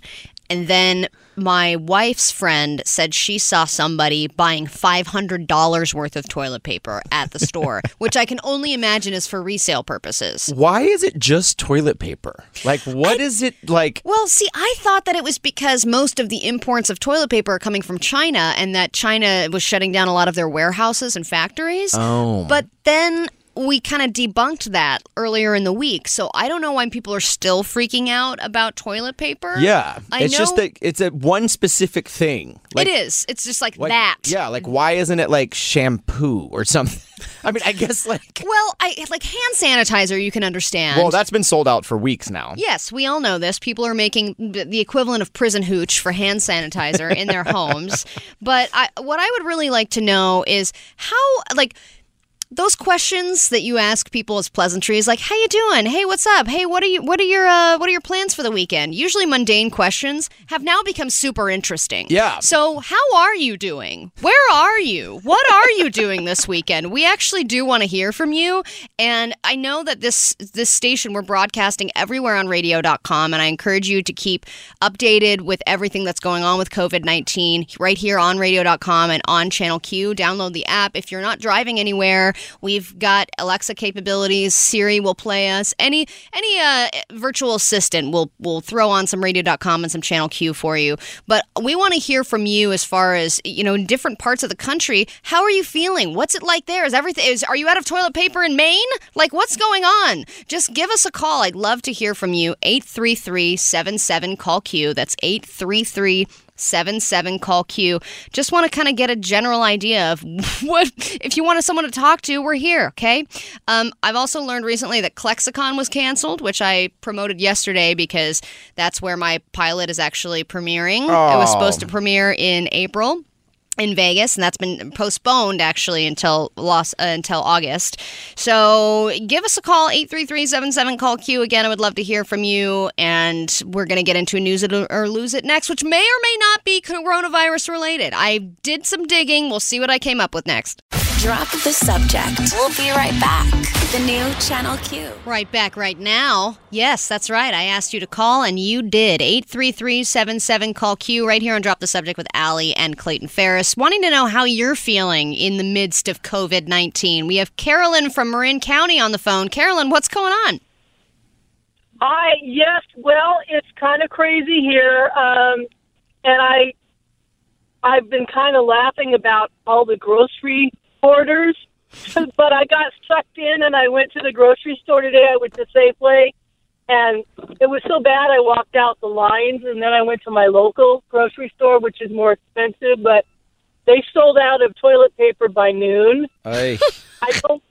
And then my wife's friend said she saw somebody buying $500 worth of toilet paper at the store, [LAUGHS] which I can only imagine is for resale purposes. Why is it just toilet paper? Like, what is it like? Well, see, I thought that it was because most of the imports of toilet paper are coming from China and that China was shutting down a lot of their warehouses and factories. Oh. But then we kind of debunked that earlier in the week. So I don't know why people are still freaking out about toilet paper. Yeah, I it's know just that it's a one specific thing. Like, it is. It's just like, like- that. Yeah, like why isn't it like shampoo or something? [LAUGHS] I mean, I guess like. Well, I like hand sanitizer. You can understand. Well, that's been sold out for weeks now. Yes, we all know this. People are making the equivalent of prison hooch for hand sanitizer in their [LAUGHS] homes. But I, what I would really like to know is how, like, those questions that you ask people as pleasantries, like "How you doing? Hey, what's up? Hey, what are you? What are your uh, What are your plans for the weekend?" Usually mundane questions have now become super interesting. Yeah. So, how are you doing? Where are you? What are you doing this weekend? We actually do want to hear from you, and I know that this this station we're broadcasting everywhere on Radio.com, and I encourage you to keep updated with everything that's going on with COVID nineteen right here on Radio.com and on Channel Q. Download the app if you're not driving anywhere. We've got Alexa capabilities. Siri will play us. Any any uh, virtual assistant will will throw on some radio.com and some channel Q for you. But we want to hear from you as far as, you know, in different parts of the country, how are you feeling? What's it like there? Is everything is are you out of toilet paper in Maine? Like what's going on? Just give us a call. I'd love to hear from you. 833-77 call Q. That's 833 77 call Q. Just want to kind of get a general idea of [LAUGHS] what, if you wanted someone to talk to, we're here, okay? Um, I've also learned recently that ClexaCon was canceled, which I promoted yesterday because that's where my pilot is actually premiering. It was Oh. supposed to premiere in April in Vegas, and that's been postponed actually until Los uh, until August. So give us a call 833-77 call Q again. I would love to hear from you, and we're gonna get into a news it or lose it next, which may or may not be coronavirus related. I did some digging. We'll see what I came up with next. Drop the subject. We'll be right back. The new Channel Q. Right back right now. Yes, that's right. I asked you to call and you did. 833-77 call Q right here on Drop the Subject with Allie and Clayton Ferris. Wanting to know how you're feeling in the midst of COVID-19. We have Carolyn from Marin County on the phone. Carolyn, what's going on? Hi, yes. Well, it's kind of crazy here, um, and I, I've been kind of laughing about all the grocery orders, [LAUGHS] but I got sucked in, and I went to the grocery store today. I went to Safeway, and it was so bad I walked out the lines, and then I went to my local grocery store, which is more expensive, but they sold out of toilet paper by noon. [LAUGHS] I don't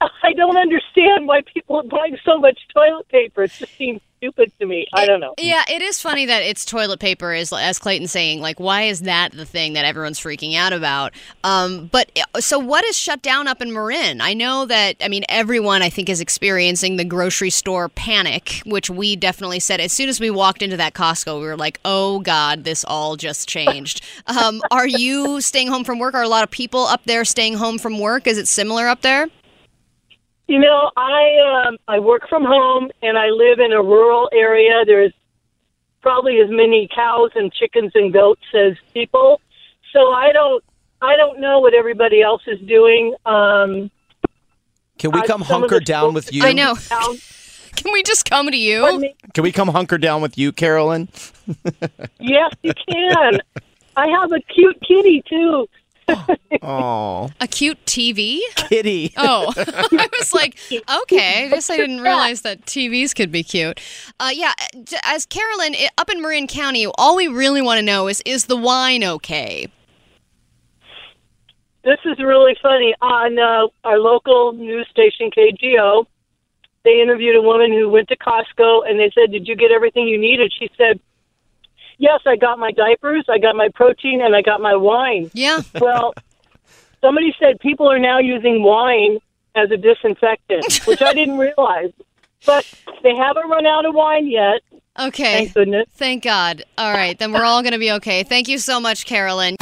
[LAUGHS] I don't understand why people are buying so much toilet paper. It just seems stupid to me. I don't know. Yeah, it is funny that it's toilet paper is as Clayton's saying, like why is that the thing that everyone's freaking out about? Um, but so what is shut down up in Marin? I know that I mean everyone I think is experiencing the grocery store panic, which we definitely said as soon as we walked into that Costco, we were like, "Oh god, this all just changed." [LAUGHS] um, are you staying home from work? Are a lot of people up there staying home from work? Is it similar up there? You know, I um, I work from home and I live in a rural area. There's probably as many cows and chickens and goats as people, so I don't I don't know what everybody else is doing. Um, Can we I- come some of hunker the down with you? I know. [LAUGHS] Can we just come to you? Can we come hunker down with you, Carolyn? [LAUGHS] yes, you can. I have a cute kitty too. Oh, A cute TV? kitty. Oh, [LAUGHS] I was like, okay. I guess I didn't realize that TVs could be cute. Uh, yeah, as Carolyn up in Marin County, all we really want to know is is the wine okay? This is really funny. On uh, our local news station, KGO, they interviewed a woman who went to Costco and they said, Did you get everything you needed? She said, Yes, I got my diapers, I got my protein, and I got my wine. Yeah. [LAUGHS] Well, somebody said people are now using wine as a disinfectant, which I didn't realize. But they haven't run out of wine yet. Okay. Thank goodness. Thank God. All right, then we're all going to be okay. Thank you so much, Carolyn.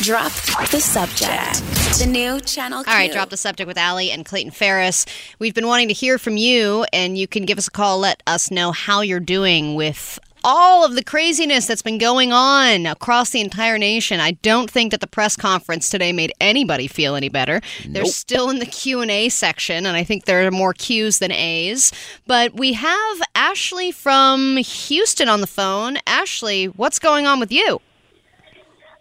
Drop the subject. The new Channel Q. All right, drop the subject with Allie and Clayton Ferris. We've been wanting to hear from you, and you can give us a call. Let us know how you're doing with all of the craziness that's been going on across the entire nation, I don't think that the press conference today made anybody feel any better. They're still in the Q&A section and I think there are more Q's than A's. But we have Ashley from Houston on the phone. Ashley, what's going on with you?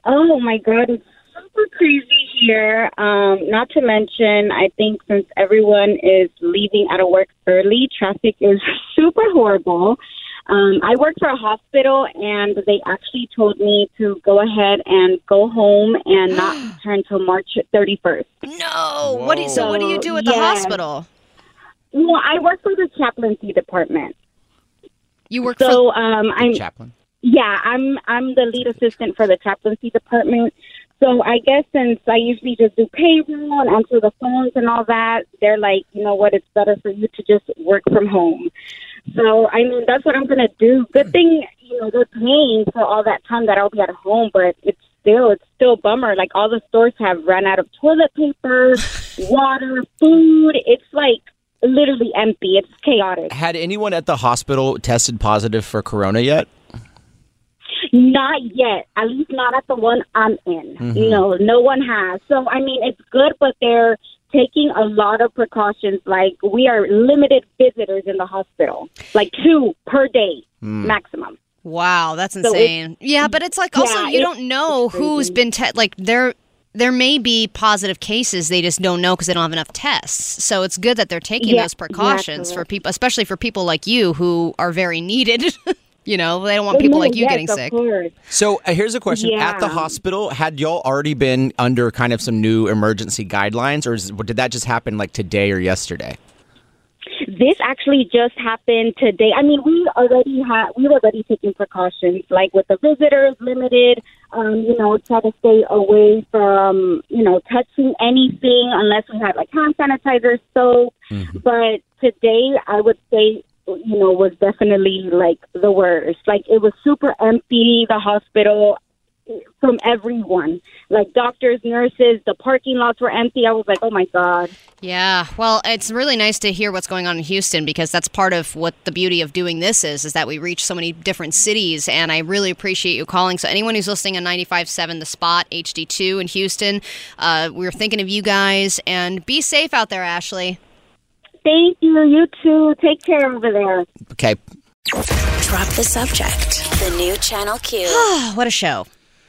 Oh my God, it's super crazy here. Um, not to mention, I think since everyone is leaving out of work early, traffic is [LAUGHS] super horrible. Um, I work for a hospital, and they actually told me to go ahead and go home and not [GASPS] return till March 31st. No. What do you, so what do you do at the yeah. hospital? Well, I work for the chaplaincy department. You work so, um, I'm chaplain. Yeah, I'm I'm the lead assistant for the chaplaincy department. So I guess since I usually just do payroll and answer the phones and all that, they're like, you know what, it's better for you to just work from home. So I mean, that's what I'm gonna do. Good thing, you know, they're paying for all that time that I'll be at home, but it's still it's still a bummer. Like all the stores have run out of toilet paper, [LAUGHS] water, food. It's like literally empty. It's chaotic. Had anyone at the hospital tested positive for corona yet? Not yet. At least not at the one I'm in. Mhm. You know, no one has. So I mean, it's good, but they're taking a lot of precautions. Like we are limited visitors in the hospital, like two per day Hmm. maximum. Wow, that's So insane. yeah, but it's like also Yeah, you don't know who's been te- like there. There may be positive cases, they just don't know because they don't have enough tests. So it's good that they're taking Yeah, those precautions yeah, for people, especially for people like you who are very needed. [LAUGHS] you know, they don't want people like you yes, getting sick. course. So uh, here's a question: At the hospital, had y'all already been under kind of some new emergency guidelines, or is, did that just happen like today or yesterday? This actually just happened today. I mean, we already had we were already taking precautions, like with the visitors limited. Um, you know, try to stay away from you know touching anything unless we had like hand sanitizer, soap. But today, I would say you know was definitely like the worst. Like it was super empty. The hospital from everyone, like doctors, nurses. The parking lots were empty. I was like, oh my god. Yeah, well, it's really nice to hear what's going on in Houston because that's part of what the beauty of doing this is, is that we reach so many different cities, and I really appreciate you calling. So anyone who's listening on 95.7 The Spot, HD2 in Houston, uh, we're thinking of you guys, and be safe out there, Ashley. Thank you. You too. Take care over there. Okay. Drop the subject. The new Channel Q. [SIGHS] what a show.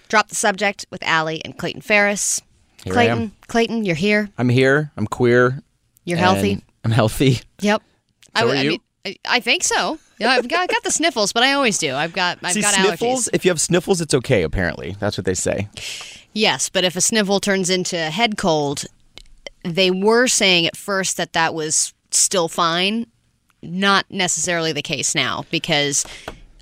Drop the subject with Allie and Clayton Ferris. Here I Clayton, am. Clayton, you're here. I'm here. I'm queer. You're healthy. I'm healthy. Yep. [LAUGHS] So I, are I you? mean, I, I think so. Yeah, I've got, I got the sniffles, but I always do. I've got I've See, got sniffles. allergies. If you have sniffles, it's okay. Apparently, that's what they say. Yes, but if a sniffle turns into a head cold, they were saying at first that that was still fine. Not necessarily the case now because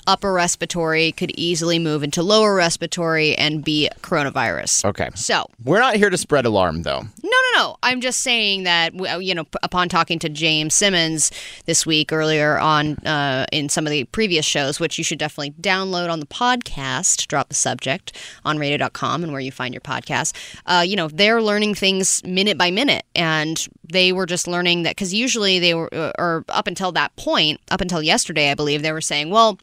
upper respiratory could easily move into lower respiratory and be coronavirus. Okay. So, We're not here to spread alarm, though. no, no, no. I'm just saying that you know, upon talking to James Simmons this week earlier on uh, in some of the previous shows, which you should definitely download on the podcast, drop the subject on radio.com and where you find your podcast. Uh, you know, they're learning things minute by minute, and they were just learning that because usually they were, uh, or up until that point, up until yesterday, I believe, they were saying, well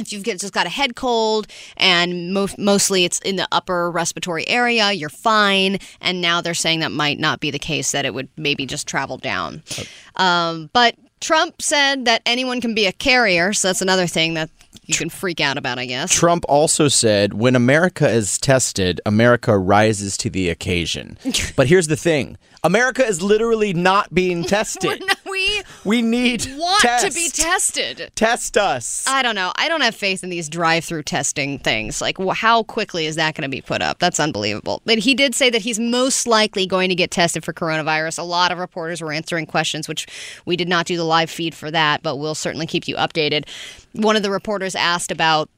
if you've just got a head cold and mo- mostly it's in the upper respiratory area, you're fine. And now they're saying that might not be the case, that it would maybe just travel down. Um, but Trump said that anyone can be a carrier. So that's another thing that you can freak out about, I guess. Trump also said, when America is tested, America rises to the occasion. [LAUGHS] but here's the thing America is literally not being [LAUGHS] tested. We we need want to be tested. Test us. I don't know. I don't have faith in these drive-through testing things. Like, how quickly is that going to be put up? That's unbelievable. But he did say that he's most likely going to get tested for coronavirus. A lot of reporters were answering questions, which we did not do the live feed for that, but we'll certainly keep you updated. One of the reporters asked about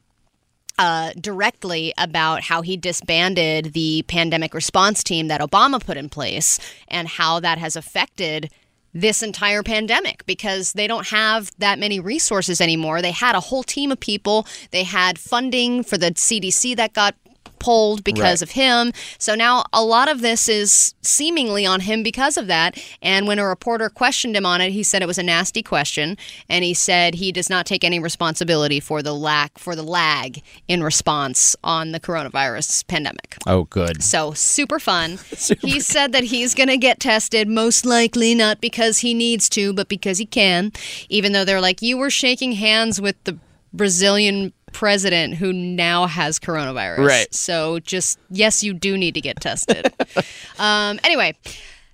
uh, directly about how he disbanded the pandemic response team that Obama put in place and how that has affected this entire pandemic because they don't have that many resources anymore. They had a whole team of people, they had funding for the CDC that got pulled because Right. of him. So now a lot of this is seemingly on him because of that. And when a reporter questioned him on it, he said it was a nasty question, and he said he does not take any responsibility for the lack for the lag in response on the coronavirus pandemic. Oh, good. So super fun. [LAUGHS] he said that he's going to get tested, most likely not because he needs to, but because he can. Even though they're like, you were shaking hands with the Brazilian president who now has coronavirus. Right. So just, yes, you do need to get tested. [LAUGHS] um, anyway.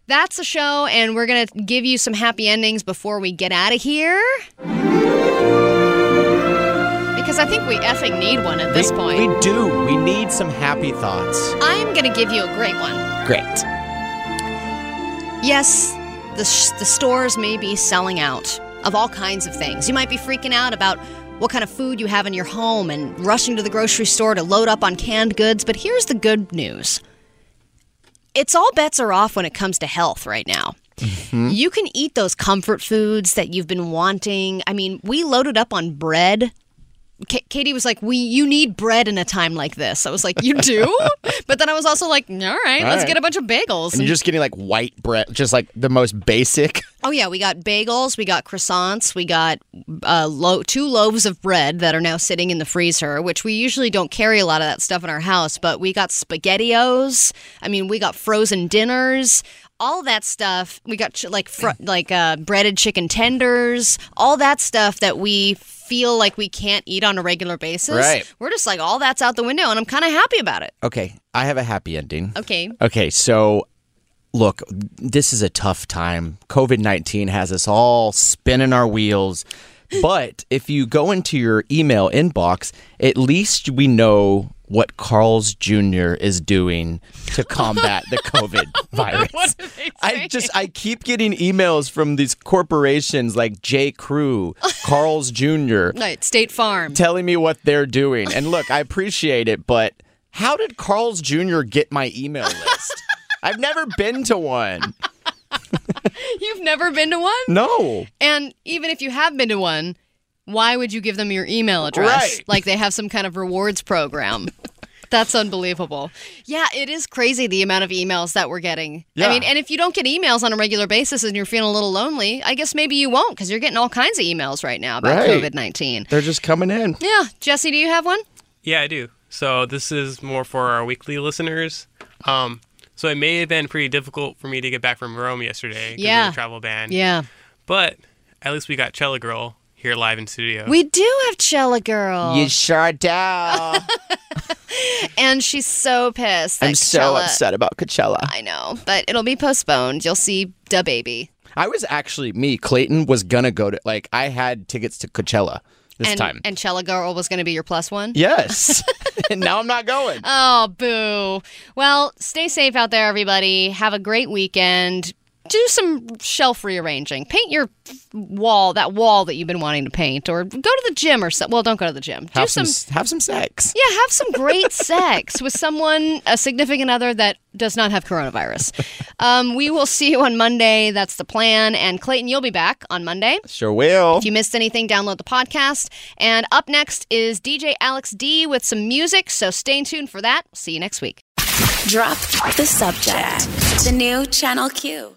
That's the show, and we're going to give you some happy endings before we get out of here. Because I think we effing need one at this we, point. We do. We need some happy thoughts. I'm going to give you a great one. Great. Yes, the, sh- the stores may be selling out of all kinds of things. You might be freaking out about what kind of food you have in your home and rushing to the grocery store to load up on canned goods, but here's the good news it's all bets are off when it comes to health right now. Mm-hmm. You can eat those comfort foods that you've been wanting. I mean, we loaded up on bread. Ka- Katie was like, "We, you need bread in a time like this." I was like, "You do?" [LAUGHS] but then I was also like, "All right, All let's right. get a bunch of bagels." And you're just getting like white bread, just like the most basic. [LAUGHS] Oh yeah, we got bagels, we got croissants, we got uh, lo- two loaves of bread that are now sitting in the freezer, which we usually don't carry a lot of that stuff in our house. But we got spaghettios. I mean, we got frozen dinners. All that stuff. We got ch- like fr- like uh, breaded chicken tenders. All that stuff that we feel like we can't eat on a regular basis. Right. We're just like all that's out the window, and I'm kind of happy about it. Okay, I have a happy ending. Okay. Okay, so look, this is a tough time. COVID 19 has us all spinning our wheels. But if you go into your email inbox, at least we know what Carl's Jr. is doing to combat the [LAUGHS] COVID virus. I just I keep getting emails from these corporations like J. Crew, [LAUGHS] Carl's Jr. Right, State Farm. telling me what they're doing. And look, I appreciate it, but how did Carl's Jr. get my email list? [LAUGHS] I've never been to one. You've never been to one? No. And even if you have been to one, why would you give them your email address? Right. Like they have some kind of rewards program. [LAUGHS] That's unbelievable. Yeah, it is crazy the amount of emails that we're getting. Yeah. I mean, and if you don't get emails on a regular basis and you're feeling a little lonely, I guess maybe you won't because you're getting all kinds of emails right now about Right. COVID 19. They're just coming in. Yeah. Jesse, do you have one? Yeah, I do. So this is more for our weekly listeners. Um, so it may have been pretty difficult for me to get back from Rome yesterday because Yeah. of the travel ban. Yeah. But at least we got Chella Girl here live in studio. We do have Chella Girl. You sure do. [LAUGHS] and she's so pissed. I'm that so Coachella- upset about Coachella. I know, but it'll be postponed. You'll see Da Baby. I was actually me, Clayton was gonna go to like I had tickets to Coachella this and, time. And Chella Girl was going to be your plus one? Yes. [LAUGHS] [LAUGHS] and now I'm not going. Oh, boo. Well, stay safe out there, everybody. Have a great weekend. Do some shelf rearranging. Paint your wall, that wall that you've been wanting to paint, or go to the gym or so. Well, don't go to the gym. Do Have some. some have some sex. yeah, have some great [LAUGHS] sex with someone, a significant other that does not have coronavirus. Um, we will see you on Monday. That's the plan. And Clayton, you'll be back on Monday. Sure will. If you missed anything, download the podcast. And up next is DJ Alex D with some music, so stay tuned for that. See you next week. Drop the subject. The new Channel Q.